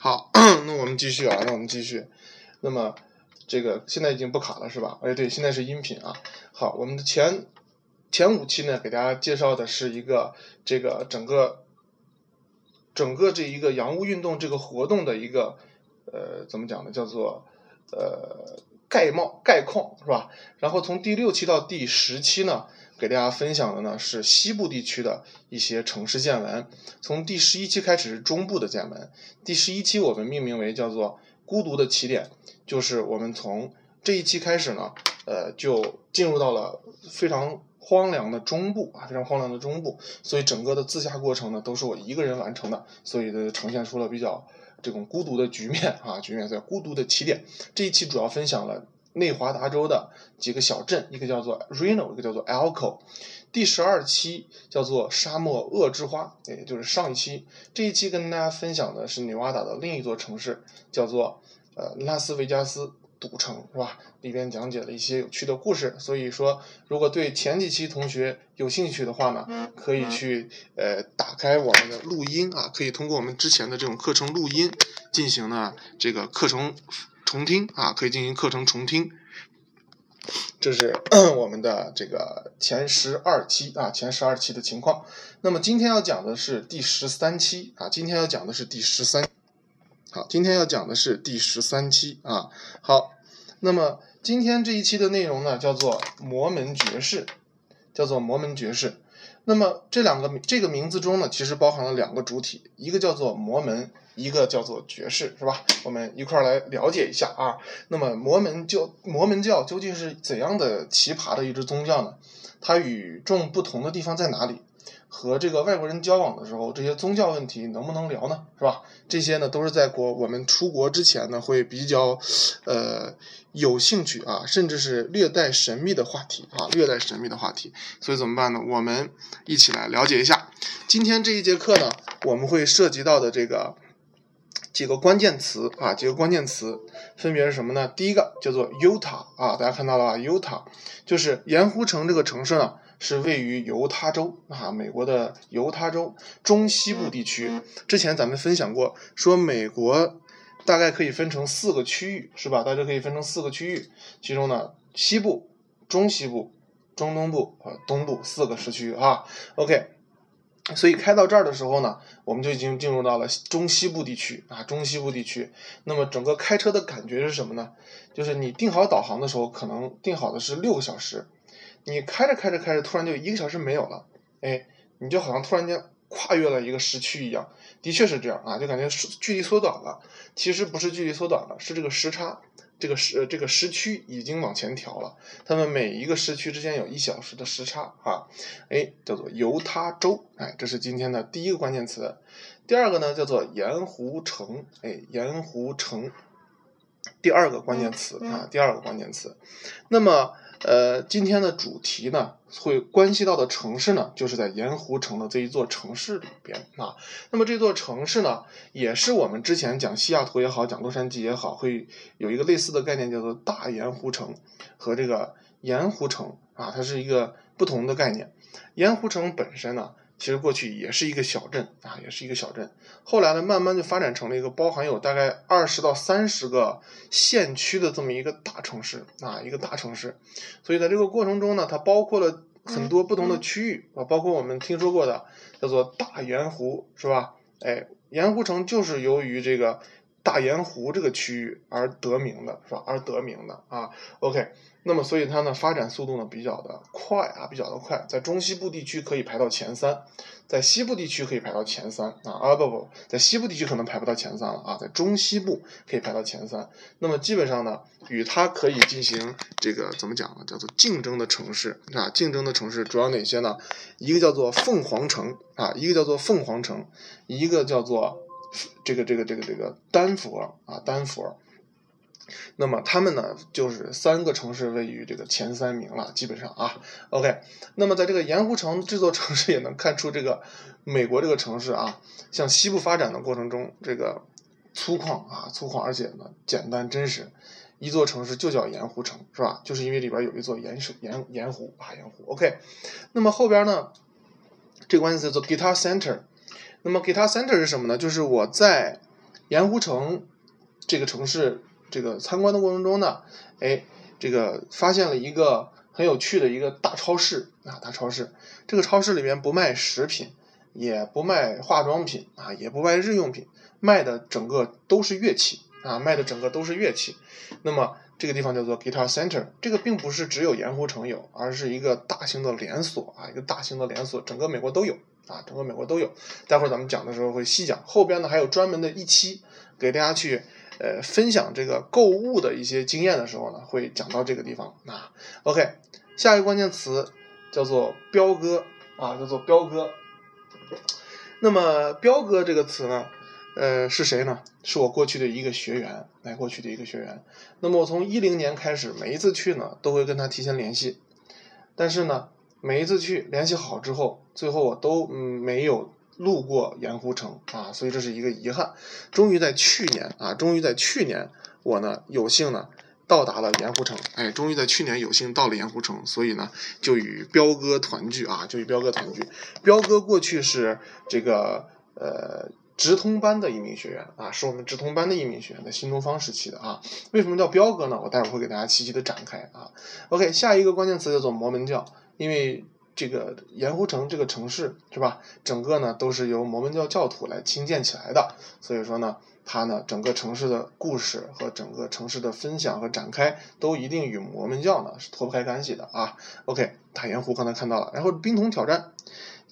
好，那我们继续啊，那我们继续。那么这个现在已经不卡了是吧？哎，对，现在是音频啊。好，我们的前前五期呢，给大家介绍的是一个这个整个整个这一个洋务运动这个活动的一个呃怎么讲呢？叫做呃概貌概况是吧？然后从第六期到第十期呢。给大家分享的呢是西部地区的一些城市见闻。从第十一期开始是中部的见闻。第十一期我们命名为叫做“孤独的起点”，就是我们从这一期开始呢，呃，就进入到了非常荒凉的中部啊，非常荒凉的中部。所以整个的自驾过程呢都是我一个人完成的，所以呢呈现出了比较这种孤独的局面啊，局面在孤独的起点。这一期主要分享了。内华达州的几个小镇，一个叫做 Reno，一个叫做 Elko。第十二期叫做沙漠恶之花，也就是上一期。这一期跟大家分享的是内华达的另一座城市，叫做呃拉斯维加斯赌城，是吧？里边讲解了一些有趣的故事。所以说，如果对前几期同学有兴趣的话呢，可以去呃打开我们的录音啊，可以通过我们之前的这种课程录音进行呢这个课程。重听啊，可以进行课程重听。这是 我们的这个前十二期啊，前十二期的情况。那么今天要讲的是第十三期啊，今天要讲的是第十三。好，今天要讲的是第十三期啊。好，那么今天这一期的内容呢，叫做摩门爵士，叫做摩门爵士。那么这两个这个名字中呢，其实包含了两个主体，一个叫做摩门。一个叫做爵士，是吧？我们一块儿来了解一下啊。那么摩门教，摩门教究竟是怎样的奇葩的一支宗教呢？它与众不同的地方在哪里？和这个外国人交往的时候，这些宗教问题能不能聊呢？是吧？这些呢，都是在国我们出国之前呢，会比较，呃，有兴趣啊，甚至是略带神秘的话题啊，略带神秘的话题。所以怎么办呢？我们一起来了解一下。今天这一节课呢，我们会涉及到的这个。几个关键词啊，几个关键词分别是什么呢？第一个叫做 Utah 啊，大家看到了吧？Utah 就是盐湖城这个城市呢，是位于犹他州啊，美国的犹他州中西部地区。之前咱们分享过，说美国大概可以分成四个区域，是吧？大家可以分成四个区域，其中呢，西部、中西部、中东部和东部四个时区啊。OK。所以开到这儿的时候呢，我们就已经进入到了中西部地区啊，中西部地区。那么整个开车的感觉是什么呢？就是你定好导航的时候，可能定好的是六个小时，你开着开着开着，突然就一个小时没有了，哎，你就好像突然间跨越了一个时区一样。的确是这样啊，就感觉距离缩短了。其实不是距离缩短了，是这个时差。这个时这个时区已经往前调了，他们每一个时区之间有一小时的时差啊，哎，叫做犹他州，哎，这是今天的第一个关键词。第二个呢，叫做盐湖城，哎，盐湖城，第二个关键词啊，第二个关键词。那么。呃，今天的主题呢，会关系到的城市呢，就是在盐湖城的这一座城市里边啊。那么这座城市呢，也是我们之前讲西雅图也好，讲洛杉矶也好，会有一个类似的概念，叫做大盐湖城和这个盐湖城啊，它是一个不同的概念。盐湖城本身呢。其实过去也是一个小镇啊，也是一个小镇。后来呢，慢慢就发展成了一个包含有大概二十到三十个县区的这么一个大城市啊，一个大城市。所以在这个过程中呢，它包括了很多不同的区域啊，包括我们听说过的叫做大盐湖，是吧？哎，盐湖城就是由于这个。大盐湖这个区域而得名的是吧？而得名的啊，OK，那么所以它呢发展速度呢比较的快啊，比较的快，在中西部地区可以排到前三，在西部地区可以排到前三啊啊不不，在西部地区可能排不到前三了啊，在中西部可以排到前三。那么基本上呢，与它可以进行这个怎么讲呢？叫做竞争的城市啊，竞争的城市主要哪些呢？一个叫做凤凰城啊，一个叫做凤凰城，一个叫做。这个这个这个这个丹佛啊，丹佛，那么他们呢，就是三个城市位于这个前三名了，基本上啊，OK。那么在这个盐湖城这座城市也能看出，这个美国这个城市啊，向西部发展的过程中，这个粗犷啊，粗犷，而且呢简单真实。一座城市就叫盐湖城，是吧？就是因为里边有一座盐水盐盐湖啊，盐湖。OK。那么后边呢，这个关键词叫做 Guitar Center。那么 Guitar Center 是什么呢？就是我在盐湖城这个城市这个参观的过程中呢，哎，这个发现了一个很有趣的一个大超市啊，大超市。这个超市里面不卖食品，也不卖化妆品啊，也不卖日用品，卖的整个都是乐器啊，卖的整个都是乐器。那么这个地方叫做 Guitar Center，这个并不是只有盐湖城有，而是一个大型的连锁啊，一个大型的连锁，整个美国都有啊，整个美国都有。待会儿咱们讲的时候会细讲，后边呢还有专门的一期给大家去呃分享这个购物的一些经验的时候呢，会讲到这个地方啊。OK，下一个关键词叫做彪哥啊，叫做彪哥。那么彪哥这个词呢？呃，是谁呢？是我过去的一个学员，来过去的一个学员。那么我从一零年开始，每一次去呢，都会跟他提前联系。但是呢，每一次去联系好之后，最后我都没有路过盐湖城啊，所以这是一个遗憾。终于在去年啊，终于在去年，我呢有幸呢到达了盐湖城。哎，终于在去年有幸到了盐湖城，所以呢就与彪哥团聚啊，就与彪哥团聚。彪哥过去是这个呃。直通班的一名学员啊，是我们直通班的一名学员，在新东方时期的啊。为什么叫彪哥呢？我待会儿会给大家细细的展开啊。OK，下一个关键词叫做摩门教，因为这个盐湖城这个城市是吧，整个呢都是由摩门教教徒来兴建起来的，所以说呢，它呢整个城市的故事和整个城市的分享和展开，都一定与摩门教呢是脱不开干系的啊。OK，大盐湖刚才看到了，然后冰桶挑战，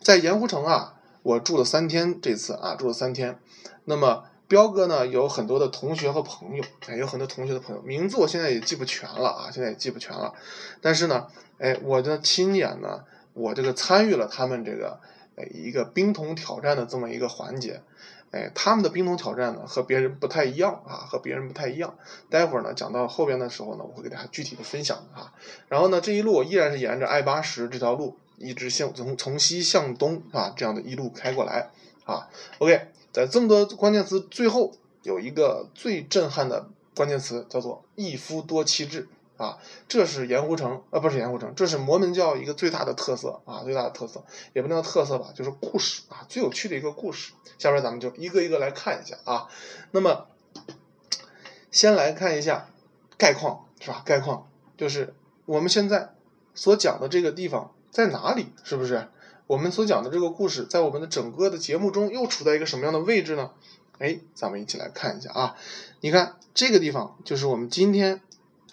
在盐湖城啊。我住了三天，这次啊住了三天。那么彪哥呢有很多的同学和朋友，哎，有很多同学的朋友，名字我现在也记不全了啊，现在也记不全了。但是呢，哎，我的亲眼呢，我这个参与了他们这个哎一个冰桶挑战的这么一个环节，哎，他们的冰桶挑战呢和别人不太一样啊，和别人不太一样。待会儿呢讲到后边的时候呢，我会给大家具体的分享啊。然后呢，这一路我依然是沿着 I 八十这条路。一直向从从西向东啊，这样的一路开过来啊。OK，在这么多关键词最后有一个最震撼的关键词，叫做一夫多妻制啊。这是盐湖城啊，不是盐湖城，这是摩门教一个最大的特色啊，最大的特色也不能叫特色吧，就是故事啊，最有趣的一个故事。下边咱们就一个一个来看一下啊。那么先来看一下概况是吧？概况就是我们现在所讲的这个地方。在哪里？是不是我们所讲的这个故事，在我们的整个的节目中又处在一个什么样的位置呢？哎，咱们一起来看一下啊！你看这个地方就是我们今天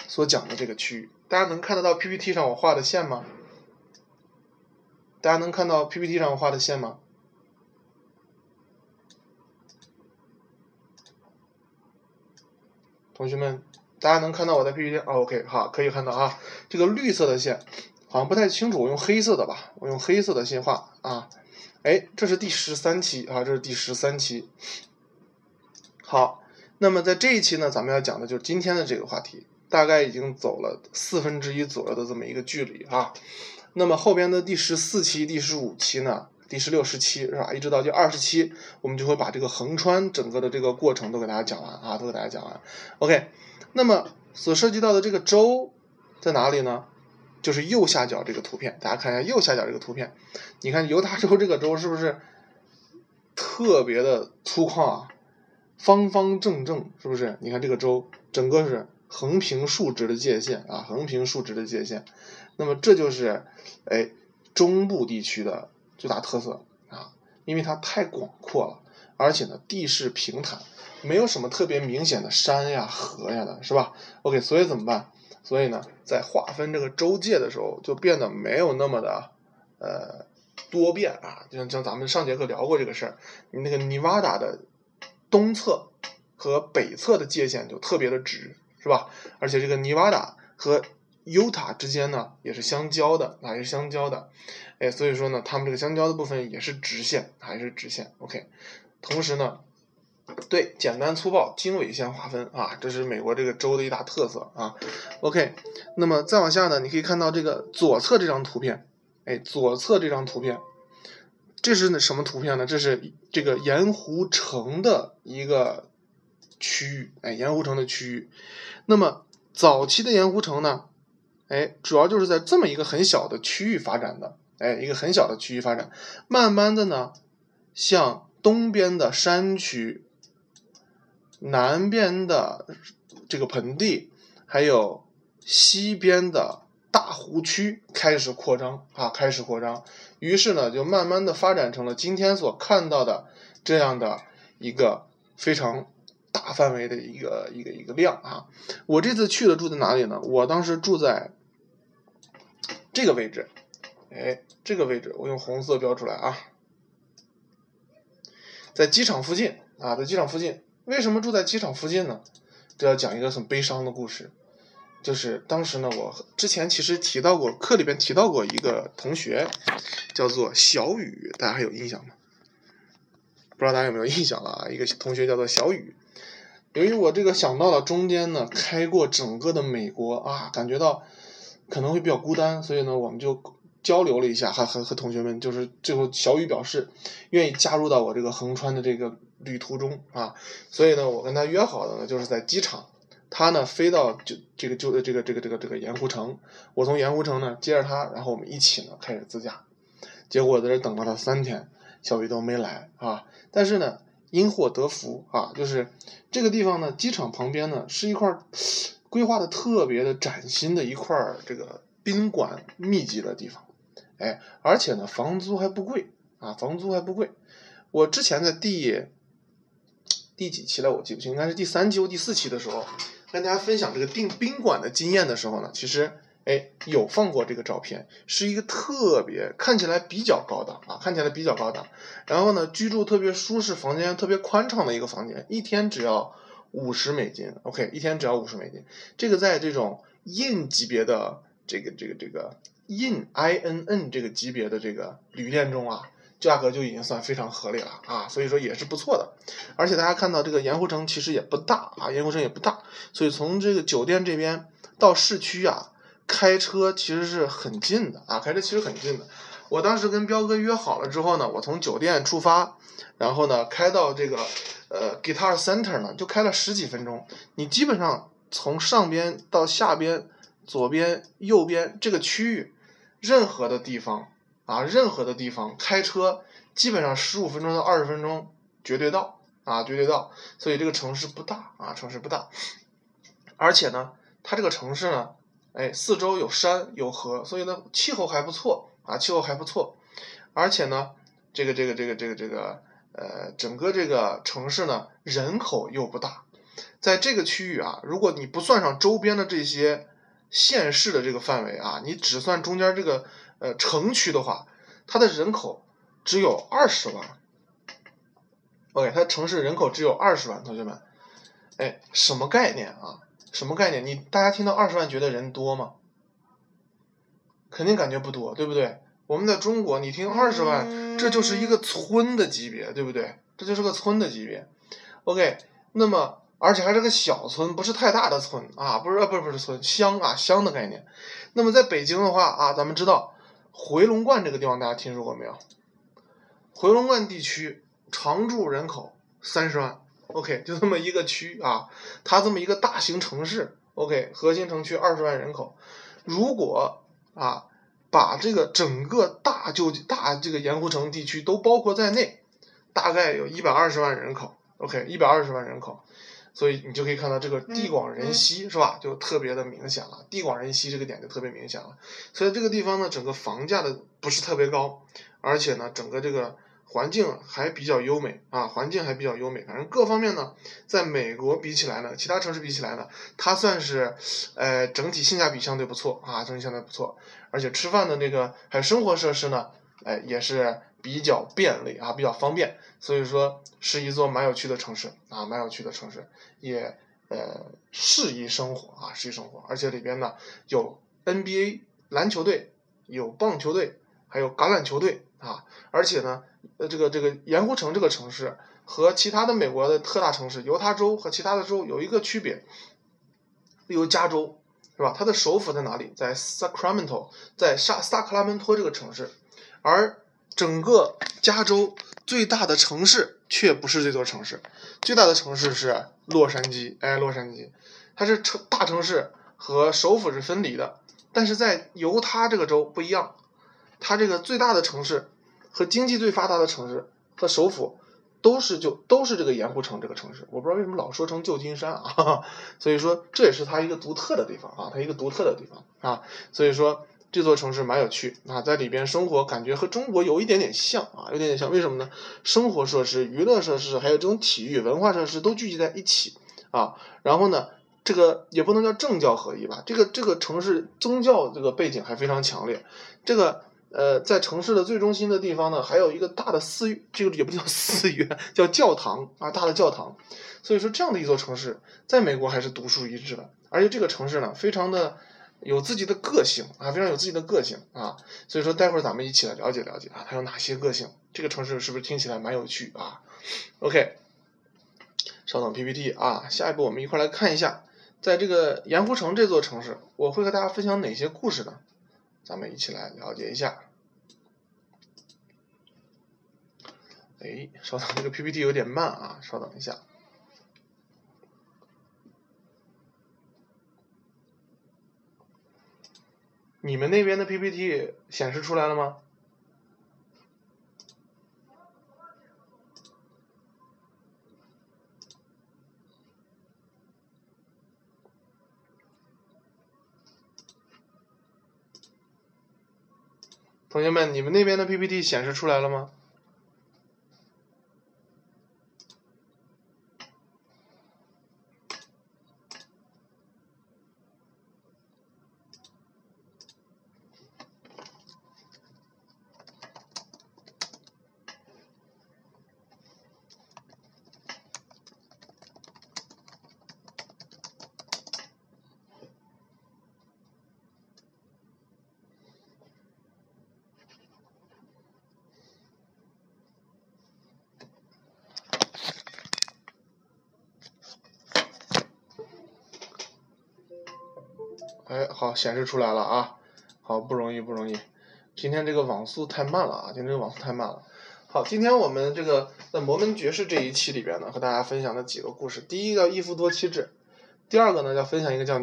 所讲的这个区域，大家能看得到 PPT 上我画的线吗？大家能看到 PPT 上我画的线吗？同学们，大家能看到我的 PPT？OK，好，可以看到啊，这个绿色的线。好像不太清楚，我用黑色的吧，我用黑色的先画啊。哎，这是第十三期啊，这是第十三期。好，那么在这一期呢，咱们要讲的就是今天的这个话题，大概已经走了四分之一左右的这么一个距离啊。那么后边的第十四期、第十五期呢，第十六、十七是吧？一直到第二十期，我们就会把这个横穿整个的这个过程都给大家讲完啊，都给大家讲完。OK，那么所涉及到的这个州在哪里呢？就是右下角这个图片，大家看一下右下角这个图片，你看犹他州这个州是不是特别的粗犷啊？方方正正，是不是？你看这个州整个是横平竖直的界限啊，横平竖直的界限。那么这就是哎中部地区的最大特色啊，因为它太广阔了，而且呢地势平坦，没有什么特别明显的山呀河呀的，是吧？OK，所以怎么办？所以呢，在划分这个州界的时候，就变得没有那么的呃多变啊。就像像咱们上节课聊过这个事儿，你那个尼瓦达的东侧和北侧的界限就特别的直，是吧？而且这个尼瓦达和犹他之间呢也是相交的，啊，也是相交的。哎，所以说呢，他们这个相交的部分也是直线，还是直线。OK，同时呢。对，简单粗暴、经纬线划分啊，这是美国这个州的一大特色啊。OK，那么再往下呢，你可以看到这个左侧这张图片，哎，左侧这张图片，这是那什么图片呢？这是这个盐湖城的一个区域，哎，盐湖城的区域。那么早期的盐湖城呢，哎，主要就是在这么一个很小的区域发展的，哎，一个很小的区域发展，慢慢的呢，向东边的山区。南边的这个盆地，还有西边的大湖区开始扩张啊，开始扩张。于是呢，就慢慢的发展成了今天所看到的这样的一个非常大范围的一个一个一个量啊。我这次去的住在哪里呢？我当时住在这个位置，哎，这个位置我用红色标出来啊，在机场附近啊，在机场附近。为什么住在机场附近呢？这要讲一个很悲伤的故事，就是当时呢，我之前其实提到过，课里边提到过一个同学，叫做小雨，大家还有印象吗？不知道大家有没有印象了啊？一个同学叫做小雨。由于我这个想到了中间呢，开过整个的美国啊，感觉到可能会比较孤单，所以呢，我们就。交流了一下，还和和同学们，就是最后小雨表示愿意加入到我这个横穿的这个旅途中啊，所以呢，我跟他约好的呢，就是在机场，他呢飞到就这个就这个这个这个这个盐湖城，我从盐湖城呢接着他，然后我们一起呢开始自驾，结果在这等了他三天，小雨都没来啊，但是呢因祸得福啊，就是这个地方呢机场旁边呢是一块规划的特别的崭新的一块这个宾馆密集的地方。哎，而且呢，房租还不贵啊，房租还不贵。我之前在第第几期了，我记不清，应该是第三期或第四期的时候，跟大家分享这个订宾馆的经验的时候呢，其实哎有放过这个照片，是一个特别看起来比较高档啊，看起来比较高档，然后呢，居住特别舒适，房间特别宽敞的一个房间，一天只要五十美金，OK，一天只要五十美金，这个在这种 in 级别的这个这个这个。in i n n 这个级别的这个旅店中啊，价格就已经算非常合理了啊，所以说也是不错的。而且大家看到这个盐湖城其实也不大啊，盐湖城也不大，所以从这个酒店这边到市区啊，开车其实是很近的啊，开车其实很近的。我当时跟彪哥约好了之后呢，我从酒店出发，然后呢开到这个呃 Guitar Center 呢，就开了十几分钟。你基本上从上边到下边。左边、右边这个区域，任何的地方啊，任何的地方开车基本上十五分钟到二十分钟绝对到啊，绝对到。所以这个城市不大啊，城市不大，而且呢，它这个城市呢，哎，四周有山有河，所以呢，气候还不错啊，气候还不错。而且呢，这个这个这个这个这个呃，整个这个城市呢，人口又不大，在这个区域啊，如果你不算上周边的这些。县市的这个范围啊，你只算中间这个呃城区的话，它的人口只有二十万。OK，它城市人口只有二十万，同学们，哎，什么概念啊？什么概念？你大家听到二十万觉得人多吗？肯定感觉不多，对不对？我们在中国，你听二十万，这就是一个村的级别，对不对？这就是个村的级别。OK，那么。而且还是个小村，不是太大的村啊，不是不是不是村乡啊乡的概念。那么在北京的话啊，咱们知道回龙观这个地方，大家听说过没有？回龙观地区常住人口三十万，OK，就这么一个区啊，它这么一个大型城市，OK，核心城区二十万人口。如果啊把这个整个大就大这个盐湖城地区都包括在内，大概有一百二十万人口，OK，一百二十万人口。所以你就可以看到这个地广人稀是吧？就特别的明显了。地广人稀这个点就特别明显了。所以这个地方呢，整个房价的不是特别高，而且呢，整个这个环境还比较优美啊，环境还比较优美。反正各方面呢，在美国比起来呢，其他城市比起来呢，它算是呃整体性价比相对不错啊，整体相对不错。而且吃饭的那个还有生活设施呢，哎也是。比较便利啊，比较方便，所以说是一座蛮有趣的城市啊，蛮有趣的城市，也呃适宜生活啊，适宜生活，而且里边呢有 NBA 篮球队，有棒球队，还有橄榄球队啊，而且呢，呃这个这个盐湖城这个城市和其他的美国的特大城市犹他州和其他的州有一个区别，例如加州是吧？它的首府在哪里？在 Sacramento，在萨萨克拉门托这个城市，而整个加州最大的城市却不是这座城市，最大的城市是洛杉矶。哎，洛杉矶，它是城大城市和首府是分离的。但是在犹他这个州不一样，它这个最大的城市和经济最发达的城市和首府都是就都是这个盐湖城这个城市，我不知道为什么老说成旧金山啊，所以说这也是它一个独特的地方啊，它一个独特的地方啊，所以说这座城市蛮有趣啊，在里边生活感觉和中国有一点点像啊，有点点像，为什么呢？生活设施、娱乐设施还有这种体育文化设施都聚集在一起啊，然后呢，这个也不能叫政教合一吧，这个这个城市宗教这个背景还非常强烈，这个。呃，在城市的最中心的地方呢，还有一个大的寺，这个也不叫寺院，叫教堂啊，大的教堂。所以说，这样的一座城市，在美国还是独树一帜的。而且这个城市呢，非常的有自己的个性啊，非常有自己的个性啊。所以说，待会儿咱们一起来了解了解啊，它有哪些个性？这个城市是不是听起来蛮有趣啊？OK，稍等 PPT 啊，下一步我们一块来看一下，在这个盐湖城这座城市，我会和大家分享哪些故事呢？咱们一起来了解一下。哎，稍等，这个 PPT 有点慢啊，稍等一下。你们那边的 PPT 显示出来了吗？同学们，你们那边的 PPT 显示出来了吗？哎，好，显示出来了啊！好，不容易，不容易。今天这个网速太慢了啊！今天这个网速太慢了。好，今天我们这个在摩门爵士这一期里边呢，和大家分享的几个故事。第一个叫一夫多妻制，第二个呢要分享一个叫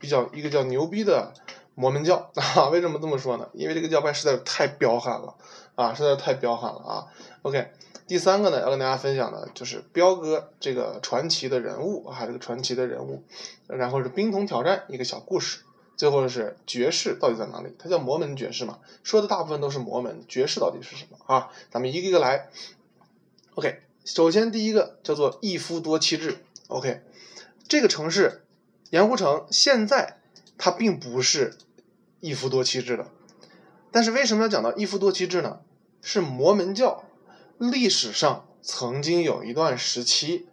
比较一个叫牛逼的摩门教啊。为什么这么说呢？因为这个教派实在是太彪悍了啊，实在是太彪悍了啊。OK，第三个呢要跟大家分享的就是彪哥这个传奇的人物啊，这个传奇的人物，然后是冰桶挑战一个小故事。最后是爵士到底在哪里？它叫摩门爵士嘛，说的大部分都是摩门爵士到底是什么啊？咱们一个一个来。OK，首先第一个叫做一夫多妻制。OK，这个城市盐湖城现在它并不是一夫多妻制的，但是为什么要讲到一夫多妻制呢？是摩门教历史上曾经有一段时期，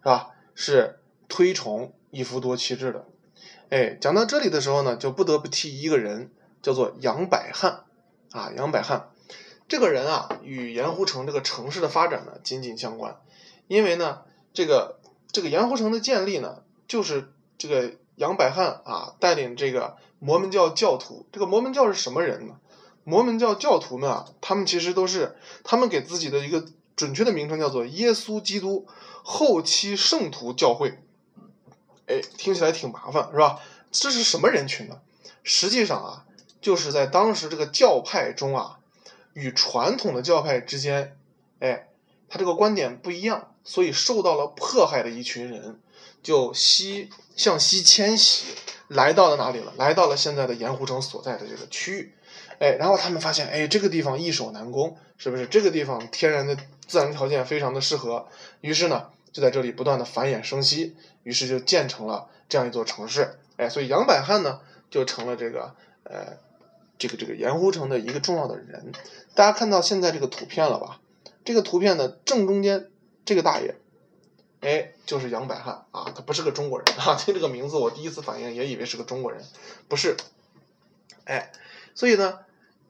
是吧？是推崇一夫多妻制的。哎，讲到这里的时候呢，就不得不提一个人，叫做杨百翰，啊，杨百翰，这个人啊，与盐湖城这个城市的发展呢紧紧相关，因为呢，这个这个盐湖城的建立呢，就是这个杨百翰啊带领这个摩门教教徒，这个摩门教是什么人呢？摩门教教徒们啊，他们其实都是他们给自己的一个准确的名称叫做耶稣基督后期圣徒教会。哎，听起来挺麻烦，是吧？这是什么人群呢？实际上啊，就是在当时这个教派中啊，与传统的教派之间，哎，他这个观点不一样，所以受到了迫害的一群人，就西向西迁徙，来到了哪里了？来到了现在的盐湖城所在的这个区域，哎，然后他们发现，哎，这个地方易守难攻，是不是？这个地方天然的自然条件非常的适合，于是呢。就在这里不断的繁衍生息，于是就建成了这样一座城市。哎，所以杨百翰呢就成了这个呃这个这个盐湖城的一个重要的人。大家看到现在这个图片了吧？这个图片的正中间这个大爷，哎，就是杨百翰啊，他不是个中国人啊。听这个名字，我第一次反应也以为是个中国人，不是。哎，所以呢，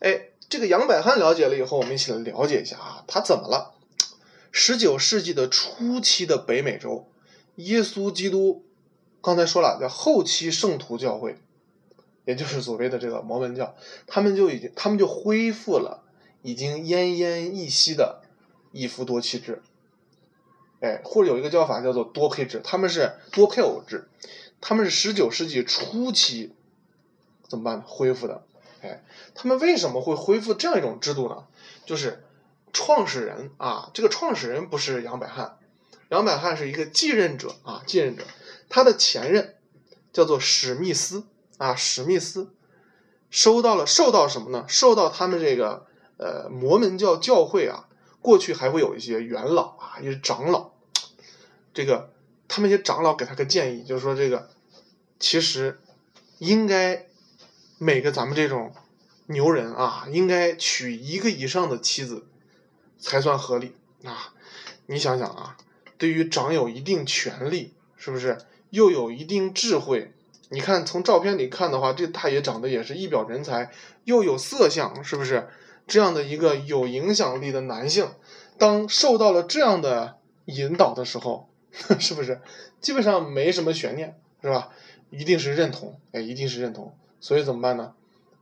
哎，这个杨百翰了解了以后，我们一起来了解一下啊，他怎么了？十九世纪的初期的北美洲，耶稣基督刚才说了叫后期圣徒教会，也就是所谓的这个摩门教，他们就已经他们就恢复了已经奄奄一息的一夫多妻制，哎，或者有一个叫法叫做多配制，他们是多配偶制，他们是十九世纪初期怎么办呢？恢复的，哎，他们为什么会恢复这样一种制度呢？就是。创始人啊，这个创始人不是杨百翰，杨百翰是一个继任者啊，继任者，他的前任叫做史密斯啊，史密斯收到了受到什么呢？受到他们这个呃摩门教教会啊，过去还会有一些元老啊，一些长老，这个他们一些长老给他个建议，就是说这个其实应该每个咱们这种牛人啊，应该娶一个以上的妻子才算合理啊。你想想啊，对于长有一定权力，是不是又有一定智慧？你看从照片里看的话，这大爷长得也是一表人才，又有色相，是不是？这样的一个有影响力的男性，当受到了这样的引导的时候，是不是基本上没什么悬念，是吧？一定是认同，哎，一定是认同。所以怎么办呢？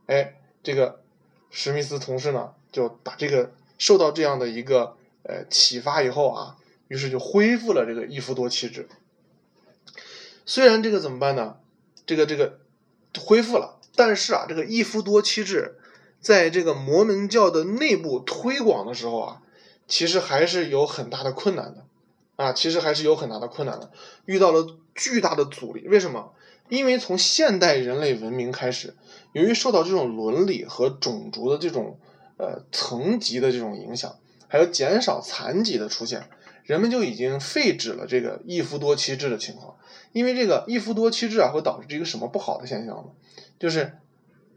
哎，这个史密斯同事呢，就把这个受到这样的一个呃启发以后啊，于是就恢复了这个一夫多妻制。虽然这个怎么办呢？这个这个恢复了，但是啊，这个一夫多妻制在这个摩门教的内部推广的时候啊，其实还是有很大的困难的啊，其实还是有很大的困难的，遇到了巨大的阻力。为什么？因为从现代人类文明开始，由于受到这种伦理和种族的这种呃层级的这种影响，还有减少残疾的出现，人们就已经废止了这个一夫多妻制的情况。因为这个一夫多妻制啊，会导致一个什么不好的现象呢？就是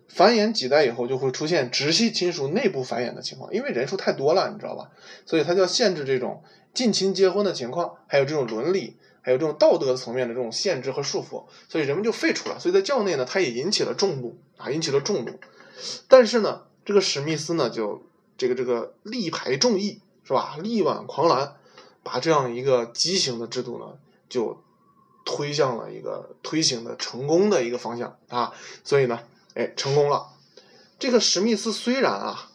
繁衍几代以后，就会出现直系亲属内部繁衍的情况。因为人数太多了，你知道吧？所以它就要限制这种近亲结婚的情况，还有这种伦理，还有这种道德层面的这种限制和束缚。所以人们就废除了。所以在教内呢，它也引起了众怒啊，引起了众怒。但是呢，这个史密斯呢，就这个这个力排众议，是吧？力挽狂澜，把这样一个畸形的制度呢，就。推向了一个推行的成功的一个方向啊，所以呢，哎，成功了。这个史密斯虽然啊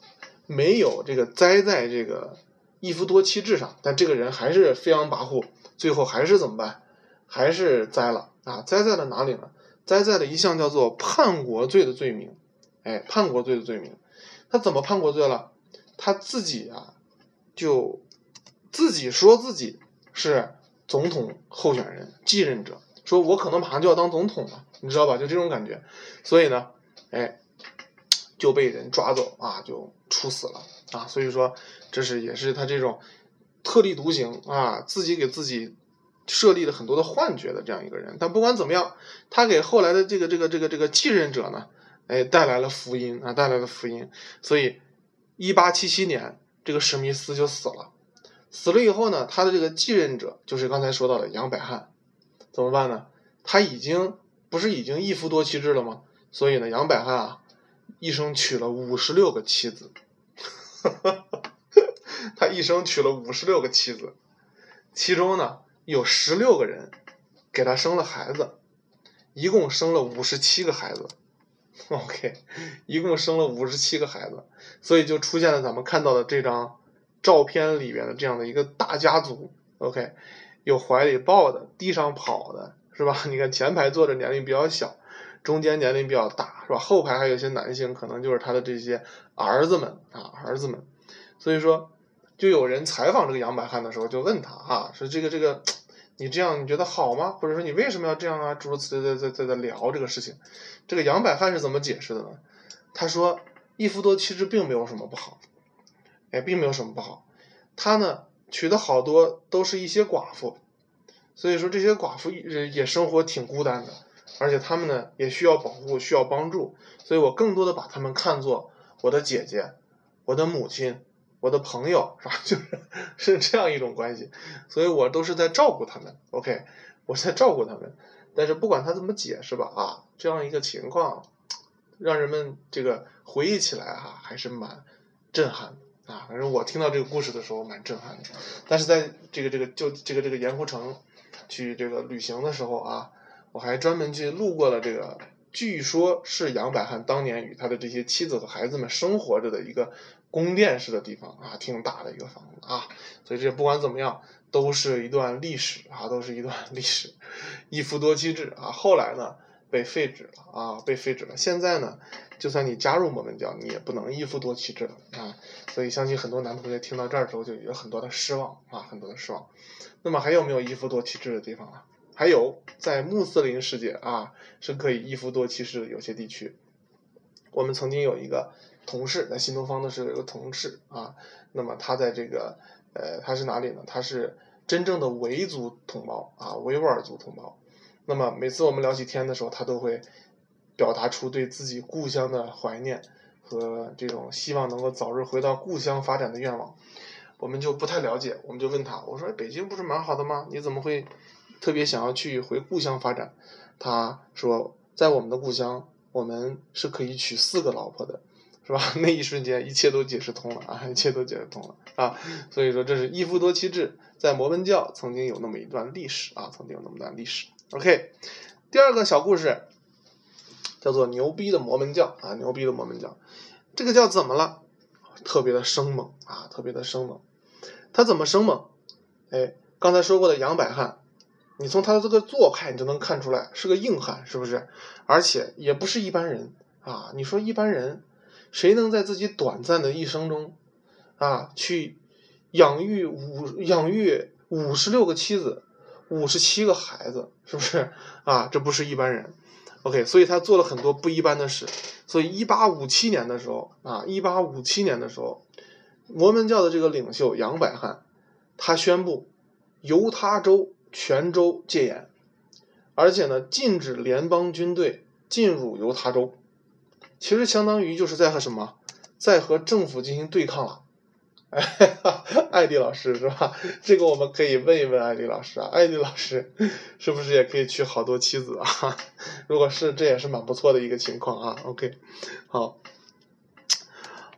没有这个栽在这个一夫多妻制上，但这个人还是飞扬跋扈，最后还是怎么办？还是栽了啊？栽在了哪里呢？栽在了一项叫做叛国罪的罪名。哎，叛国罪的罪名，他怎么叛国罪了？他自己啊，就自己说自己是。总统候选人继任者说：“我可能马上就要当总统了，你知道吧？就这种感觉，所以呢，哎，就被人抓走啊，就处死了啊。所以说，这是也是他这种特立独行啊，自己给自己设立了很多的幻觉的这样一个人。但不管怎么样，他给后来的这个这个这个这个继任者呢，哎，带来了福音啊，带来了福音。所以，一八七七年，这个史密斯就死了。”死了以后呢，他的这个继任者就是刚才说到的杨百翰，怎么办呢？他已经不是已经一夫多妻制了吗？所以呢，杨百翰啊，一生娶了五十六个妻子，他一生娶了五十六个妻子，其中呢有十六个人给他生了孩子，一共生了五十七个孩子。OK，一共生了五十七个孩子，所以就出现了咱们看到的这张。照片里边的这样的一个大家族，OK，有怀里抱的，地上跑的，是吧？你看前排坐着年龄比较小，中间年龄比较大，是吧？后排还有些男性，可能就是他的这些儿子们啊，儿子们。所以说，就有人采访这个杨百翰的时候，就问他啊，说这个这个，你这样你觉得好吗？或者说你为什么要这样啊？诸如此类在在在聊这个事情。这个杨百翰是怎么解释的呢？他说，一夫多妻制并没有什么不好。也并没有什么不好，他呢娶的好多都是一些寡妇，所以说这些寡妇也也生活挺孤单的，而且他们呢也需要保护，需要帮助，所以我更多的把他们看作我的姐姐、我的母亲、我的朋友，是吧？就是是这样一种关系，所以我都是在照顾他们。OK，我在照顾他们，但是不管他怎么解释吧，啊，这样一个情况，让人们这个回忆起来哈，还是蛮震撼的。啊，反正我听到这个故事的时候蛮震撼的，但是在这个这个就这个这个盐湖城去这个旅行的时候啊，我还专门去路过了这个，据说是杨百翰当年与他的这些妻子和孩子们生活着的一个宫殿式的地方啊，挺大的一个房子啊，所以这不管怎么样，都是一段历史啊，都是一段历史，一夫多妻制啊，后来呢被废止了啊，被废止了。现在呢，就算你加入摩门教，你也不能一夫多妻制了啊。所以相信很多男同学听到这儿的时候就有很多的失望啊，很多的失望。那么还有没有一夫多妻制的地方啊？还有，在穆斯林世界啊，是可以一夫多妻制的有些地区。我们曾经有一个同事在新东方的时候有个同事啊，那么他在这个呃他是哪里呢？他是真正的维族同胞啊，维吾尔族同胞。那么每次我们聊起天的时候，他都会表达出对自己故乡的怀念和这种希望能够早日回到故乡发展的愿望。我们就不太了解，我们就问他，我说北京不是蛮好的吗？你怎么会特别想要去回故乡发展？他说，在我们的故乡，我们是可以娶四个老婆的，是吧？那一瞬间，一切都解释通了啊，一切都解释通了啊。所以说，这是一夫多妻制，在摩门教曾经有那么一段历史啊，曾经有那么段历史。OK，第二个小故事叫做牛逼的摩门教啊，牛逼的摩门教，这个教怎么了？特别的生猛啊，特别的生猛。他怎么生猛？哎，刚才说过的杨百翰，你从他的这个做派你就能看出来是个硬汉，是不是？而且也不是一般人啊。你说一般人，谁能在自己短暂的一生中啊，去养育五养育五十六个妻子，五十七个孩子，是不是啊？这不是一般人。OK，所以他做了很多不一般的事。所以，一八五七年的时候啊，一八五七年的时候，摩门教的这个领袖杨百翰，他宣布犹他州全州戒严，而且呢，禁止联邦军队进入犹他州。其实相当于就是在和什么，在和政府进行对抗了。哎，艾迪老师是吧？这个我们可以问一问艾迪老师啊，艾迪老师 是不是也可以娶好多妻子啊？如果是，这也是蛮不错的一个情况啊。OK，好，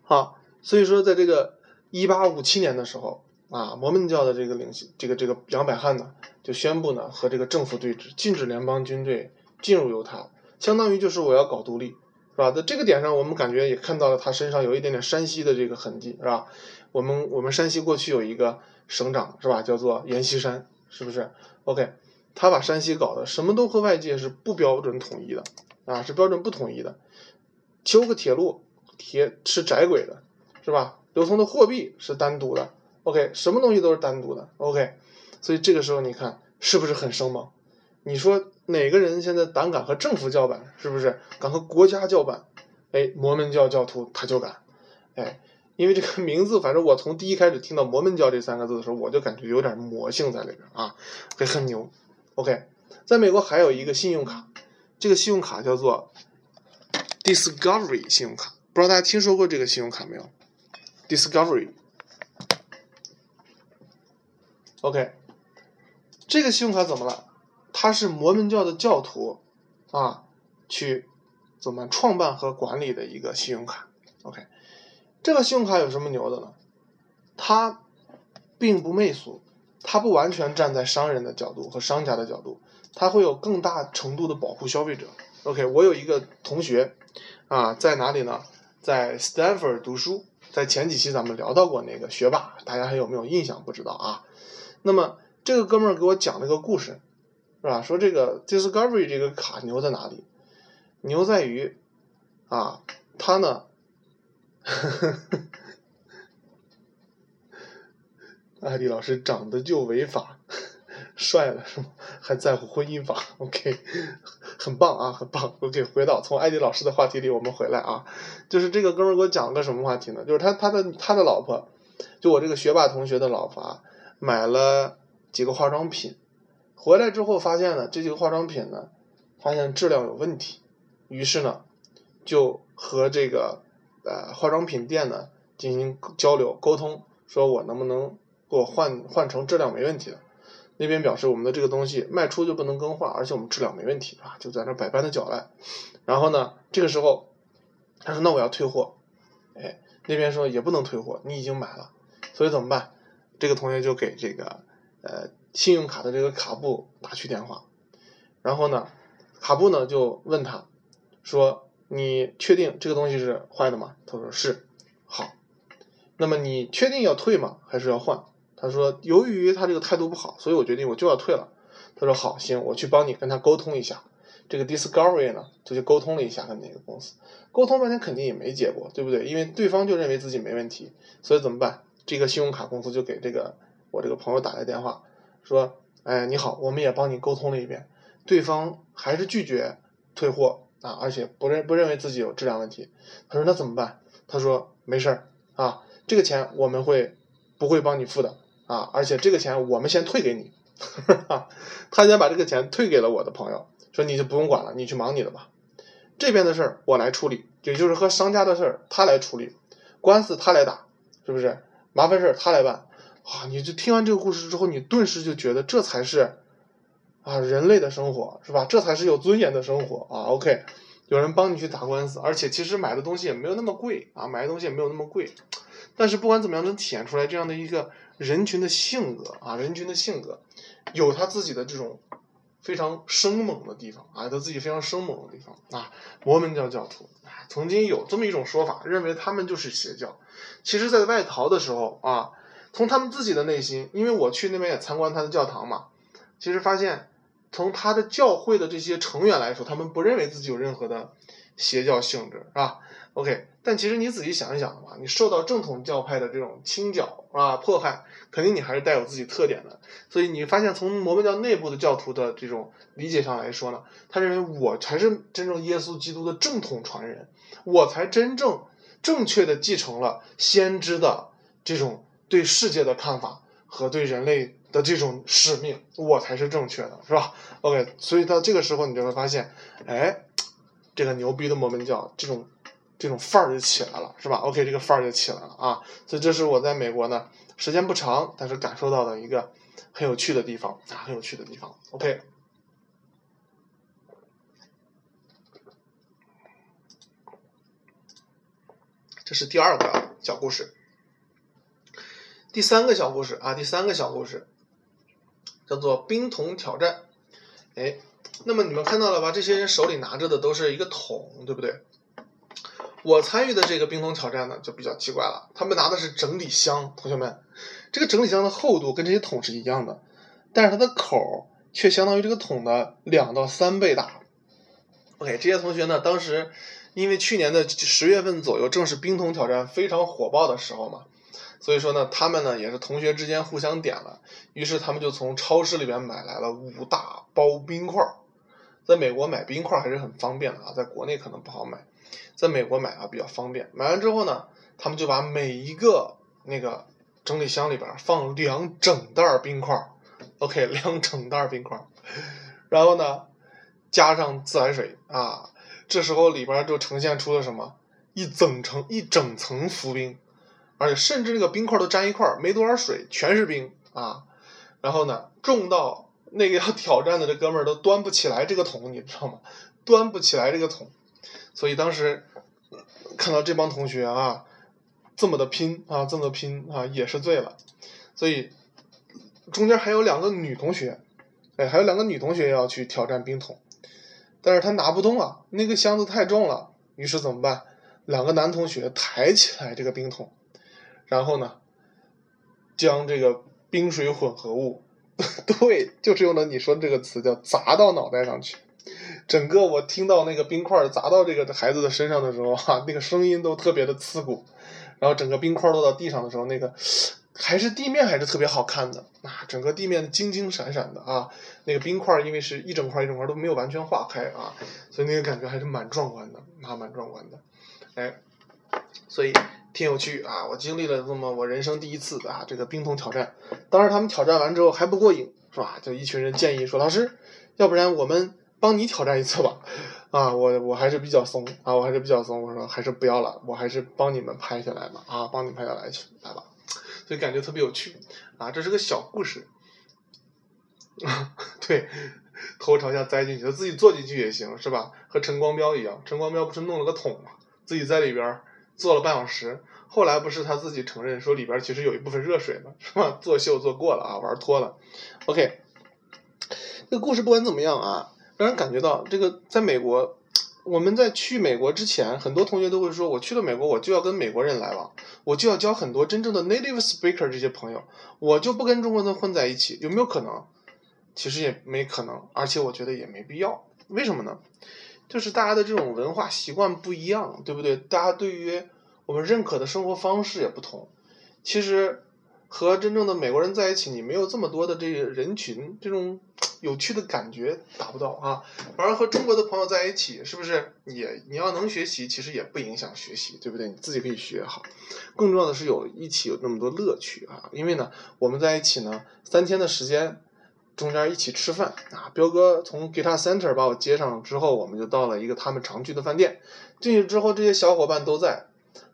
好，所以说在这个一八五七年的时候啊，摩门教的这个领袖，这个这个杨百翰呢，就宣布呢和这个政府对峙，禁止联邦军队进入犹他，相当于就是我要搞独立。是吧？在这个点上，我们感觉也看到了他身上有一点点山西的这个痕迹，是吧？我们我们山西过去有一个省长，是吧？叫做阎锡山，是不是？OK，他把山西搞的什么都和外界是不标准统一的，啊，是标准不统一的。修个铁路，铁是窄轨的，是吧？流通的货币是单独的，OK，什么东西都是单独的，OK。所以这个时候你看是不是很生猛？你说哪个人现在胆敢和政府叫板？是不是敢和国家叫板？哎，摩门教教徒他就敢，哎，因为这个名字，反正我从第一开始听到摩门教这三个字的时候，我就感觉有点魔性在里边啊，会很牛。OK，在美国还有一个信用卡，这个信用卡叫做 Discovery 信用卡，不知道大家听说过这个信用卡没有？Discovery，OK，这个信用卡怎么了？他是摩门教的教徒，啊，去怎么创办和管理的一个信用卡？OK，这个信用卡有什么牛的呢？它并不媚俗，它不完全站在商人的角度和商家的角度，它会有更大程度的保护消费者。OK，我有一个同学，啊，在哪里呢？在 Stanford 读书，在前几期咱们聊到过那个学霸，大家还有没有印象？不知道啊。那么这个哥们儿给我讲了个故事。是吧？说这个 Discovery 这个卡牛在哪里？牛在于，啊，他呢，艾迪老师长得就违法，帅了是吗？还在乎婚姻法？OK，很棒啊，很棒。OK，回到从艾迪老师的话题里，我们回来啊，就是这个哥们给我讲了个什么话题呢？就是他他的他的老婆，就我这个学霸同学的老婆啊，买了几个化妆品。回来之后发现呢，这几个化妆品呢，发现质量有问题，于是呢，就和这个呃化妆品店呢进行交流沟通，说我能不能给我换换成质量没问题的？那边表示我们的这个东西卖出就不能更换，而且我们质量没问题啊，就在那百般的搅烂。然后呢，这个时候他说那我要退货，哎，那边说也不能退货，你已经买了，所以怎么办？这个同学就给这个呃。信用卡的这个卡布打去电话，然后呢，卡布呢就问他，说你确定这个东西是坏的吗？他说是，好，那么你确定要退吗？还是要换？他说由于他这个态度不好，所以我决定我就要退了。他说好，行，我去帮你跟他沟通一下，这个 Discovery 呢他就沟通了一下跟那个公司，沟通半天肯定也没结果，对不对？因为对方就认为自己没问题，所以怎么办？这个信用卡公司就给这个我这个朋友打来电话，说：“哎，你好，我们也帮你沟通了一遍，对方还是拒绝退货啊，而且不认不认为自己有质量问题。”他说：“那怎么办？”他说：“没事儿啊，这个钱我们会不会帮你付的啊？而且这个钱我们先退给你。”他先把这个钱退给了我的朋友，说你就不用管了，你去忙你的吧。这边的事儿我来处理，也就是和商家的事儿他来处理，官司他来打，是不是？麻烦事儿他来办。啊，你就听完这个故事之后，你顿时就觉得这才是啊人类的生活，是吧？这才是有尊严的生活啊。OK，有人帮你去打官司，而且其实买的东西也没有那么贵啊，买的东西也没有那么贵。但是不管怎么样，能体现出来这样的一个人群的性格啊，人群的性格。有他自己的这种非常生猛的地方啊，他自己非常生猛的地方啊。摩门教教徒啊，曾经有这么一种说法，认为他们就是邪教。其实，在外逃的时候啊，从他们自己的内心，因为我去那边也参观他的教堂嘛，其实发现，从他的教会的这些成员来说，他们不认为自己有任何的邪教性质，是吧？OK，但其实你仔细想一想的话，你受到正统教派的这种清剿啊迫害，肯定你还是带有自己特点的。所以你发现从摩门教内部的教徒的这种理解上来说呢，他认为我才是真正耶稣基督的正统传人，我才真正正确的继承了先知的这种对世界的看法和对人类的这种使命，我才是正确的，是吧？OK，所以到这个时候你就会发现，哎，这个牛逼的摩门教这种。这种范儿就起来了，是吧？OK，这个范儿就起来了啊！所以这是我在美国呢，时间不长，但是感受到的一个很有趣的地方啊，很有趣的地方。OK，这是第二个小故事，第三个小故事啊，第三个小故事叫做冰桶挑战。哎，那么你们看到了吧？这些人手里拿着的都是一个桶，对不对？我参与的这个冰桶挑战呢，就比较奇怪了。他们拿的是整理箱，同学们，这个整理箱的厚度跟这些桶是一样的，但是它的口却相当于这个桶的两到三倍大。OK，这些同学呢，当时因为去年的十月份左右，正是冰桶挑战非常火爆的时候嘛，所以说呢，他们呢也是同学之间互相点了，于是他们就从超市里边买来了五大包冰块。在美国买冰块还是很方便的啊，在国内可能不好买。在美国买啊比较方便，买完之后呢，他们就把每一个那个整理箱里边放两整袋冰块，OK，两整袋冰块，然后呢，加上自来水啊，这时候里边就呈现出了什么？一整层一整层浮冰，而且甚至这个冰块都粘一块没多少水，全是冰啊。然后呢，重到那个要挑战的这哥们儿都端不起来这个桶，你知道吗？端不起来这个桶。所以当时看到这帮同学啊，这么的拼啊，这么的拼啊，也是醉了。所以中间还有两个女同学，哎，还有两个女同学要去挑战冰桶，但是她拿不动啊，那个箱子太重了。于是怎么办？两个男同学抬起来这个冰桶，然后呢，将这个冰水混合物，对，就是用的你说的这个词，叫砸到脑袋上去。整个我听到那个冰块砸到这个孩子的身上的时候，哈，那个声音都特别的刺骨。然后整个冰块落到地上的时候，那个还是地面还是特别好看的啊，整个地面金金闪闪的啊。那个冰块因为是一整块一整块都没有完全化开啊，所以那个感觉还是蛮壮观的啊，蛮壮观的。哎，所以挺有趣啊，我经历了这么我人生第一次啊这个冰桶挑战。当时他们挑战完之后还不过瘾，是吧？就一群人建议说，老师，要不然我们。帮你挑战一次吧，啊，我我还是比较怂啊，我还是比较怂，我说还是不要了，我还是帮你们拍下来吧，啊，帮你拍下来去来吧，所以感觉特别有趣啊，这是个小故事，对，头朝下栽进去，他自己坐进去也行，是吧？和陈光标一样，陈光标不是弄了个桶嘛，自己在里边儿做了半小时，后来不是他自己承认说里边其实有一部分热水嘛，是吧？作秀做过了啊，玩脱了，OK，这个故事不管怎么样啊。让人感觉到，这个在美国，我们在去美国之前，很多同学都会说，我去了美国，我就要跟美国人来往，我就要交很多真正的 native speaker 这些朋友，我就不跟中国人混在一起，有没有可能？其实也没可能，而且我觉得也没必要为什么呢？就是大家的这种文化习惯不一样，对不对？大家对于我们认可的生活方式也不同。其实和真正的美国人在一起，你没有这么多的这个人群，这种有趣的感觉达不到啊。反而和中国的朋友在一起，是不是也你要能学习，其实也不影响学习，对不对？你自己可以学好。更重要的是有一起有那么多乐趣啊。因为呢，我们在一起呢，三天的时间。中间一起吃饭啊，彪哥从 Guitar Center 把我接上之后，我们就到了一个他们常去的饭店。进去之后，这些小伙伴都在。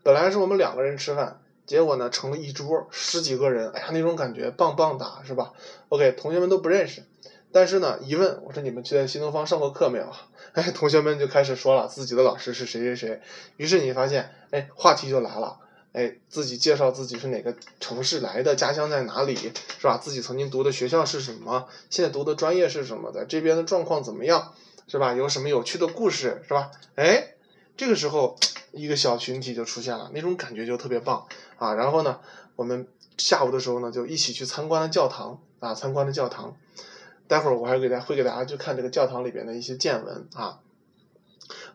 本来是我们两个人吃饭，结果呢成了一桌十几个人，哎呀，那种感觉棒棒哒，是吧？OK，同学们都不认识，但是呢，一问我说你们去新东方上过课没有？哎，同学们就开始说了自己的老师是谁谁谁。于是你发现，哎，话题就来了。哎，自己介绍自己是哪个城市来的，家乡在哪里，是吧？自己曾经读的学校是什么？现在读的专业是什么？在这边的状况怎么样，是吧？有什么有趣的故事，是吧？哎，这个时候一个小群体就出现了，那种感觉就特别棒啊！然后呢，我们下午的时候呢，就一起去参观了教堂啊，参观了教堂。待会儿我还给大家会给大家去看这个教堂里边的一些见闻啊。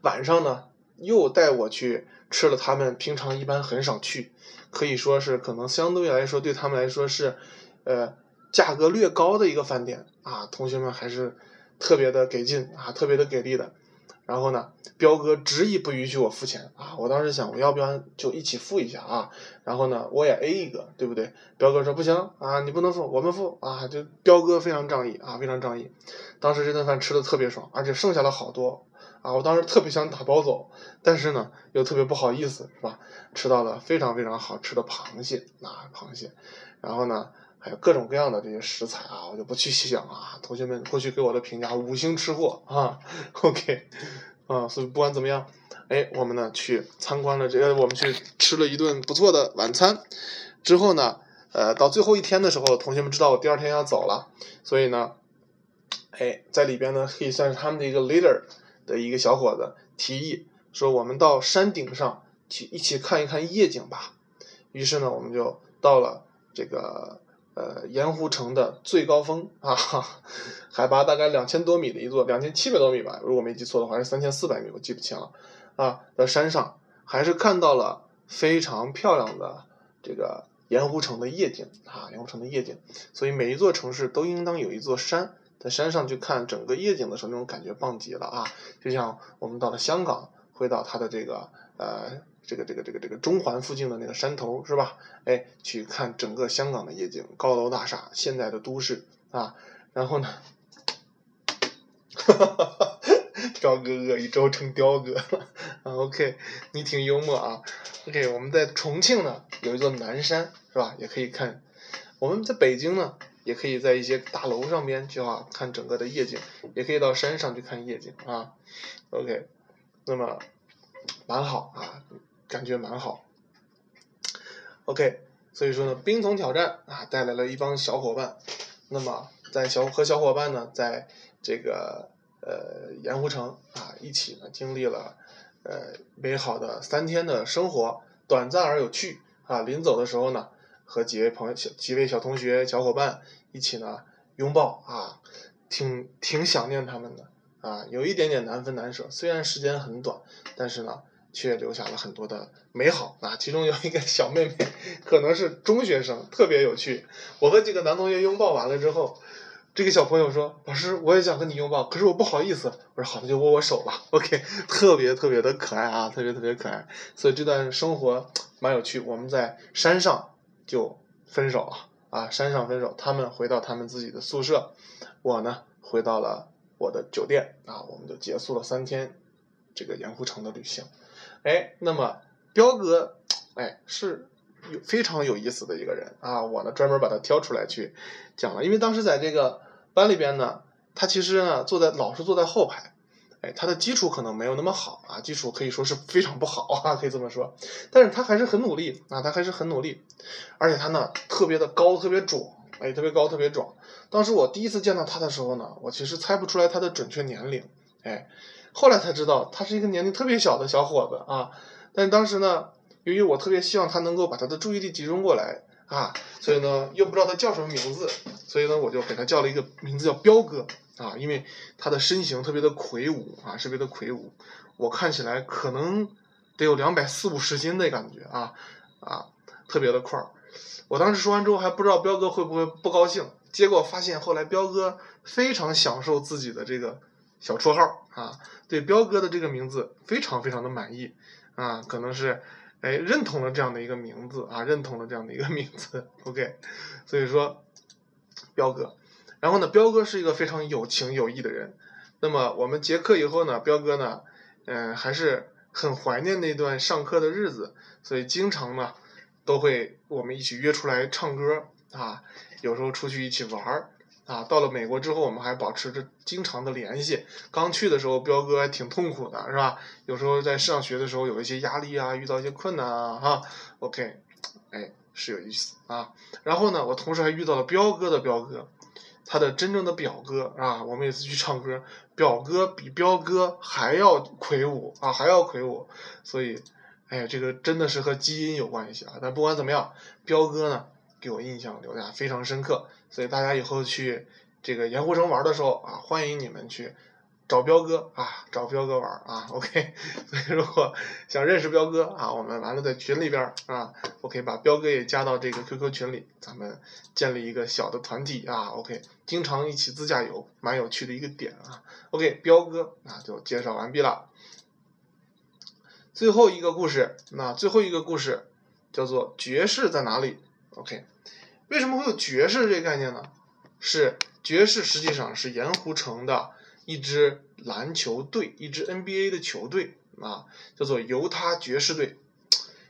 晚上呢，又带我去。吃了他们平常一般很少去，可以说是可能相对来说对他们来说是，呃，价格略高的一个饭店啊。同学们还是特别的给劲啊，特别的给力的。然后呢，彪哥执意不允许我付钱啊。我当时想，我要不要就一起付一下啊？然后呢，我也 A 一个，对不对？彪哥说不行啊，你不能付，我们付啊。就彪哥非常仗义啊，非常仗义。当时这顿饭吃的特别爽，而且剩下了好多。啊，我当时特别想打包走，但是呢，又特别不好意思，是吧？吃到了非常非常好吃的螃蟹，啊，螃蟹，然后呢，还有各种各样的这些食材啊，我就不去细讲了。同学们过去给我的评价，五星吃货啊，OK，啊，所以不管怎么样，哎，我们呢去参观了这个，我们去吃了一顿不错的晚餐，之后呢，呃，到最后一天的时候，同学们知道我第二天要走了，所以呢，哎，在里边呢可以算是他们的一个 leader。的一个小伙子提议说：“我们到山顶上去一起看一看夜景吧。”于是呢，我们就到了这个呃盐湖城的最高峰啊，海拔大概两千多米的一座，两千七百多米吧，如果没记错的话是三千四百米，我记不清了啊。在山上还是看到了非常漂亮的这个盐湖城的夜景啊，盐湖城的夜景。所以每一座城市都应当有一座山。在山上去看整个夜景的时候，那种感觉棒极了啊！就像我们到了香港，会到它的这个呃这个这个这个这个中环附近的那个山头是吧？哎，去看整个香港的夜景，高楼大厦，现代的都市啊。然后呢，哈哈哈哈彪哥哥一周成雕哥啊，OK，你挺幽默啊。OK，我们在重庆呢有一座南山是吧？也可以看。我们在北京呢。也可以在一些大楼上边去啊看整个的夜景，也可以到山上去看夜景啊。OK，那么蛮好啊，感觉蛮好。OK，所以说呢，冰桶挑战啊带来了一帮小伙伴，那么在小和小伙伴呢在这个呃盐湖城啊一起呢经历了呃美好的三天的生活，短暂而有趣啊。临走的时候呢。和几位朋友、几位小同学、小伙伴一起呢拥抱啊，挺挺想念他们的啊，有一点点难分难舍。虽然时间很短，但是呢，却留下了很多的美好啊。其中有一个小妹妹，可能是中学生，特别有趣。我和几个男同学拥抱完了之后，这个小朋友说：“老师，我也想和你拥抱，可是我不好意思。”我说：“好的，就握握手吧。”OK，特别特别的可爱啊，特别特别可爱。所以这段生活蛮有趣。我们在山上。就分手了啊！山上分手，他们回到他们自己的宿舍，我呢回到了我的酒店啊，我们就结束了三天这个盐湖城的旅行。哎，那么彪哥，哎，是有非常有意思的一个人啊，我呢专门把他挑出来去讲了，因为当时在这个班里边呢，他其实呢坐在老是坐在后排。哎，他的基础可能没有那么好啊，基础可以说是非常不好啊，可以这么说。但是他还是很努力啊，他还是很努力，而且他呢特别的高，特别壮，哎，特别高，特别壮。当时我第一次见到他的时候呢，我其实猜不出来他的准确年龄，哎，后来才知道他是一个年龄特别小的小伙子啊。但当时呢，由于我特别希望他能够把他的注意力集中过来啊，所以呢又不知道他叫什么名字，所以呢我就给他叫了一个名字叫彪哥。啊，因为他的身形特别的魁梧啊，特别的魁梧，我看起来可能得有两百四五十斤的感觉啊啊，特别的块儿。我当时说完之后还不知道彪哥会不会不高兴，结果发现后来彪哥非常享受自己的这个小绰号啊，对彪哥的这个名字非常非常的满意啊，可能是。哎，认同了这样的一个名字啊，认同了这样的一个名字，OK，所以说，彪哥，然后呢，彪哥是一个非常有情有义的人。那么我们结课以后呢，彪哥呢，嗯，还是很怀念那段上课的日子，所以经常呢，都会我们一起约出来唱歌啊，有时候出去一起玩儿。啊，到了美国之后，我们还保持着经常的联系。刚去的时候，彪哥还挺痛苦的，是吧？有时候在上学的时候有一些压力啊，遇到一些困难啊，哈。OK，哎，是有意思啊。然后呢，我同时还遇到了彪哥的彪哥，他的真正的表哥啊。我们有一次去唱歌，表哥比彪哥还要魁梧啊，还要魁梧。所以，哎呀，这个真的是和基因有关系啊。但不管怎么样，彪哥呢？给我印象留下非常深刻，所以大家以后去这个盐湖城玩的时候啊，欢迎你们去找彪哥啊，找彪哥玩啊。OK，所以如果想认识彪哥啊，我们完了在群里边啊，，OK，把彪哥也加到这个 QQ 群里，咱们建立一个小的团体啊。OK，经常一起自驾游，蛮有趣的一个点啊。OK，彪哥啊就介绍完毕了。最后一个故事，那最后一个故事叫做爵士在哪里？OK，为什么会有爵士这个概念呢？是爵士实际上是盐湖城的一支篮球队，一支 NBA 的球队啊，叫做犹他爵士队。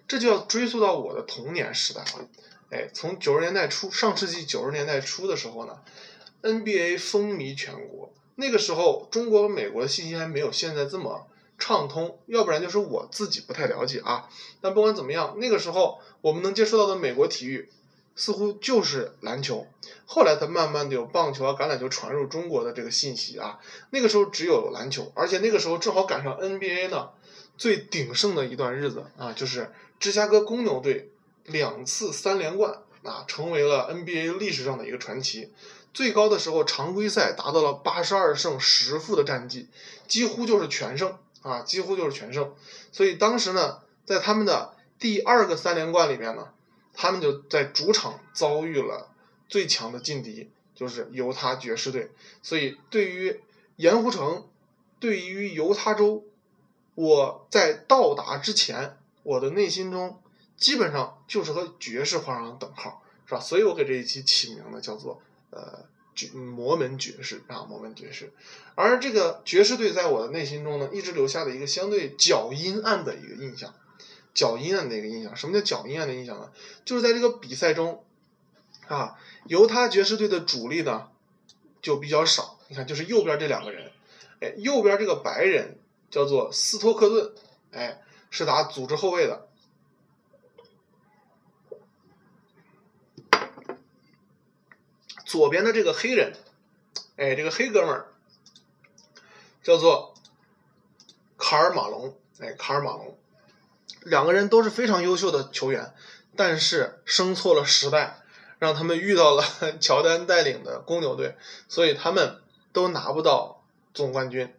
这就要追溯到我的童年时代了。哎，从九十年代初，上世纪九十年代初的时候呢，NBA 风靡全国。那个时候，中国和美国的信息还没有现在这么畅通，要不然就是我自己不太了解啊。但不管怎么样，那个时候我们能接触到的美国体育。似乎就是篮球，后来它慢慢的有棒球啊、橄榄球传入中国的这个信息啊。那个时候只有篮球，而且那个时候正好赶上 NBA 呢最鼎盛的一段日子啊，就是芝加哥公牛队两次三连冠啊，成为了 NBA 历史上的一个传奇。最高的时候常规赛达到了八十二胜十负的战绩，几乎就是全胜啊，几乎就是全胜。所以当时呢，在他们的第二个三连冠里面呢。他们就在主场遭遇了最强的劲敌，就是犹他爵士队。所以，对于盐湖城，对于犹他州，我在到达之前，我的内心中基本上就是和爵士画上等号，是吧？所以我给这一期起名呢，叫做呃爵摩门爵士啊，摩门爵士。而这个爵士队在我的内心中呢，一直留下了一个相对较阴暗的一个印象。较阴暗的一个印象，什么叫较阴暗的印象呢？就是在这个比赛中，啊，犹他爵士队的主力呢就比较少。你看，就是右边这两个人，哎，右边这个白人叫做斯托克顿，哎，是打组织后卫的。左边的这个黑人，哎，这个黑哥们儿叫做卡尔马龙，哎，卡尔马龙。两个人都是非常优秀的球员，但是生错了时代，让他们遇到了 乔丹带领的公牛队，所以他们都拿不到总冠军。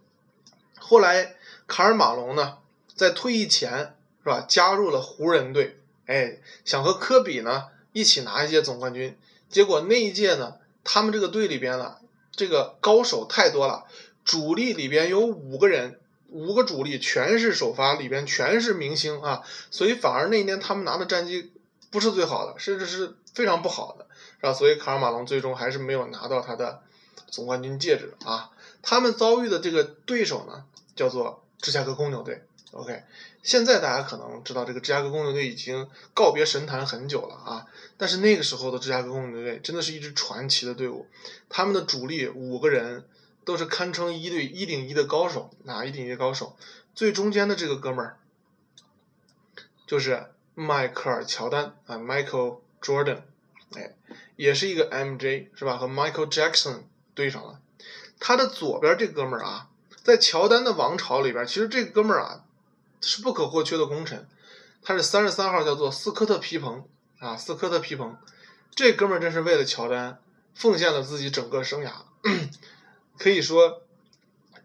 后来卡尔马龙呢，在退役前是吧，加入了湖人队，哎，想和科比呢一起拿一届总冠军。结果那一届呢，他们这个队里边呢，这个高手太多了，主力里边有五个人。五个主力全是首发，里边全是明星啊，所以反而那一年他们拿的战绩不是最好的，甚至是非常不好的，是吧？所以卡尔马龙最终还是没有拿到他的总冠军戒指啊。他们遭遇的这个对手呢，叫做芝加哥公牛队。OK，现在大家可能知道这个芝加哥公牛队已经告别神坛很久了啊，但是那个时候的芝加哥公牛队真的是一支传奇的队伍，他们的主力五个人。都是堪称一对一顶一的高手啊，一顶一高手。最中间的这个哥们儿就是迈克尔乔丹啊，Michael Jordan，哎，也是一个 MJ 是吧？和 Michael Jackson 对上了。他的左边这哥们儿啊，在乔丹的王朝里边，其实这哥们儿啊是不可或缺的功臣。他是三十三号，叫做斯科特皮蓬啊，斯科特皮蓬。这哥们儿真是为了乔丹奉献了自己整个生涯。可以说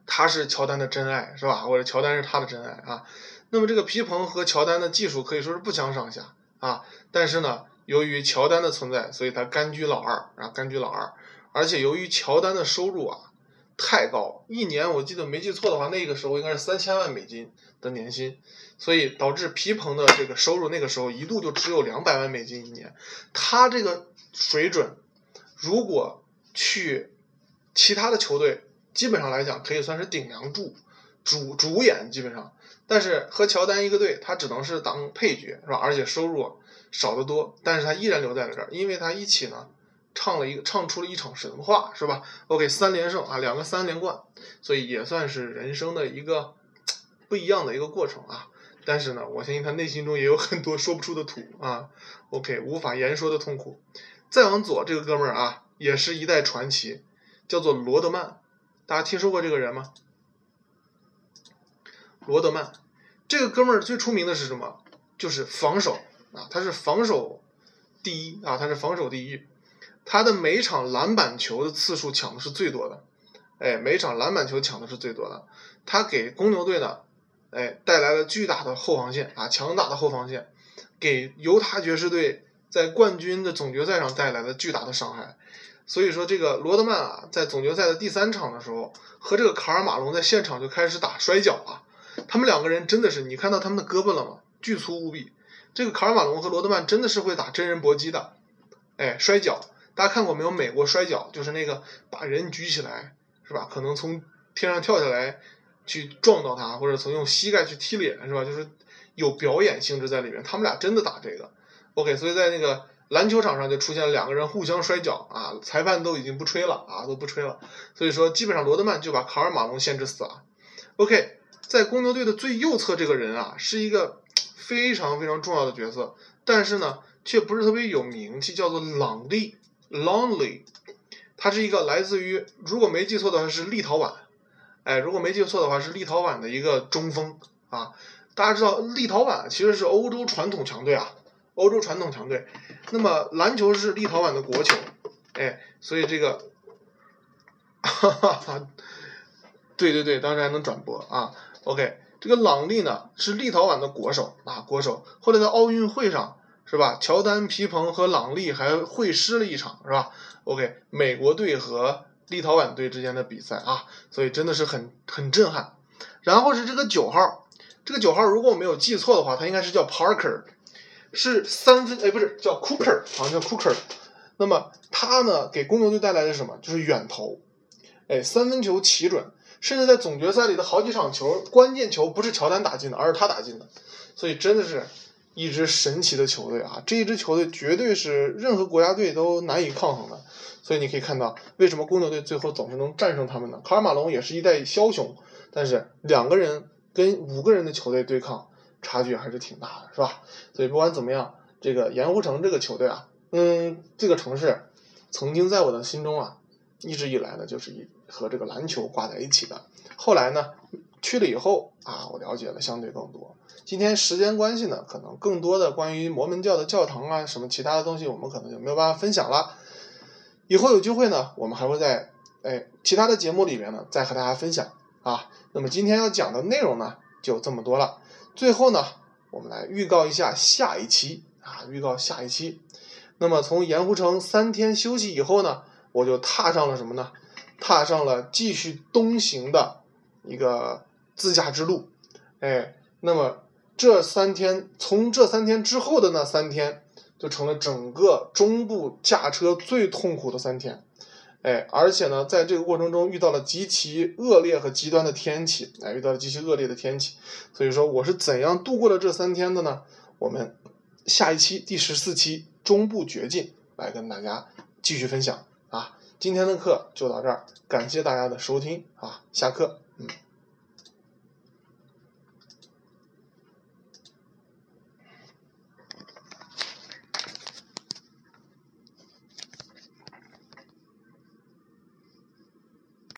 他是乔丹的真爱，是吧？或者乔丹是他的真爱啊。那么这个皮蓬和乔丹的技术可以说是不相上下啊。但是呢，由于乔丹的存在，所以他甘居老二啊，甘居老二。而且由于乔丹的收入啊太高，一年我记得没记错的话，那个时候应该是三千万美金的年薪，所以导致皮蓬的这个收入那个时候一度就只有两百万美金一年。他这个水准，如果去其他的球队，基本上来讲可以算是顶梁柱、主主演，基本上。但是和乔丹一个队，他只能是当配角，是吧？而且收入少得多，但是他依然留在了这儿，因为他一起呢唱了一个唱出了一场神话，是吧？OK，三连胜啊，两个三连冠，所以也算是人生的一个不一样的一个过程啊。但是呢，我相信他内心中也有很多说不出的土啊，OK，无法言说的痛苦。再往左，这个哥们儿啊，也是一代传奇。叫做罗德曼，大家听说过这个人吗？罗德曼，这个哥们儿最出名的是什么？就是防守啊，他是防守第一啊，他是防守第一。他的每场篮板球的次数抢的是最多的，哎，每场篮板球抢的是最多的。他给公牛队呢，哎，带来了巨大的后防线啊，强大的后防线，给犹他爵士队在冠军的总决赛上带来了巨大的伤害。所以说，这个罗德曼啊，在总决赛的第三场的时候，和这个卡尔马龙在现场就开始打摔跤啊。他们两个人真的是，你看到他们的胳膊了吗？巨粗无比。这个卡尔马龙和罗德曼真的是会打真人搏击的，哎，摔跤。大家看过没有？美国摔跤就是那个把人举起来，是吧？可能从天上跳下来去撞到他，或者从用膝盖去踢脸，是吧？就是有表演性质在里面。他们俩真的打这个。OK，所以在那个。篮球场上就出现了两个人互相摔跤啊，裁判都已经不吹了啊，都不吹了。所以说，基本上罗德曼就把卡尔马龙限制死了。OK，在公牛队的最右侧这个人啊，是一个非常非常重要的角色，但是呢，却不是特别有名气，叫做朗利 （Lonely），。他是一个来自于，如果没记错的话是立陶宛，哎，如果没记错的话是立陶宛的一个中锋啊。大家知道，立陶宛其实是欧洲传统强队啊。欧洲传统强队，那么篮球是立陶宛的国球，哎，所以这个，哈哈哈，对对对，当时还能转播啊。OK，这个朗利呢是立陶宛的国手啊，国手。后来在奥运会上是吧？乔丹、皮蓬和朗利还会师了一场是吧？OK，美国队和立陶宛队之间的比赛啊，所以真的是很很震撼。然后是这个九号，这个九号如果我没有记错的话，他应该是叫 Parker。是三分，哎，不是叫 Cooker，好像叫 Cooker。那么他呢，给公牛队带来的是什么？就是远投，哎，三分球奇准，甚至在总决赛里的好几场球，关键球不是乔丹打进的，而是他打进的。所以真的是一支神奇的球队啊！这一支球队绝对是任何国家队都难以抗衡的。所以你可以看到，为什么公牛队最后总是能战胜他们呢？卡尔马龙也是一代枭雄，但是两个人跟五个人的球队对抗。差距还是挺大的，是吧？所以不管怎么样，这个盐湖城这个球队啊，嗯，这个城市曾经在我的心中啊，一直以来呢，就是以和这个篮球挂在一起的。后来呢，去了以后啊，我了解了相对更多。今天时间关系呢，可能更多的关于摩门教的教堂啊，什么其他的东西，我们可能就没有办法分享了。以后有机会呢，我们还会在哎其他的节目里面呢，再和大家分享啊。那么今天要讲的内容呢，就这么多了。最后呢，我们来预告一下下一期啊，预告下一期。那么从盐湖城三天休息以后呢，我就踏上了什么呢？踏上了继续东行的一个自驾之路。哎，那么这三天，从这三天之后的那三天，就成了整个中部驾车最痛苦的三天。哎，而且呢，在这个过程中遇到了极其恶劣和极端的天气，哎，遇到了极其恶劣的天气，所以说我是怎样度过了这三天的呢？我们下一期第十四期中部绝境来跟大家继续分享啊！今天的课就到这儿，感谢大家的收听啊，下课，嗯。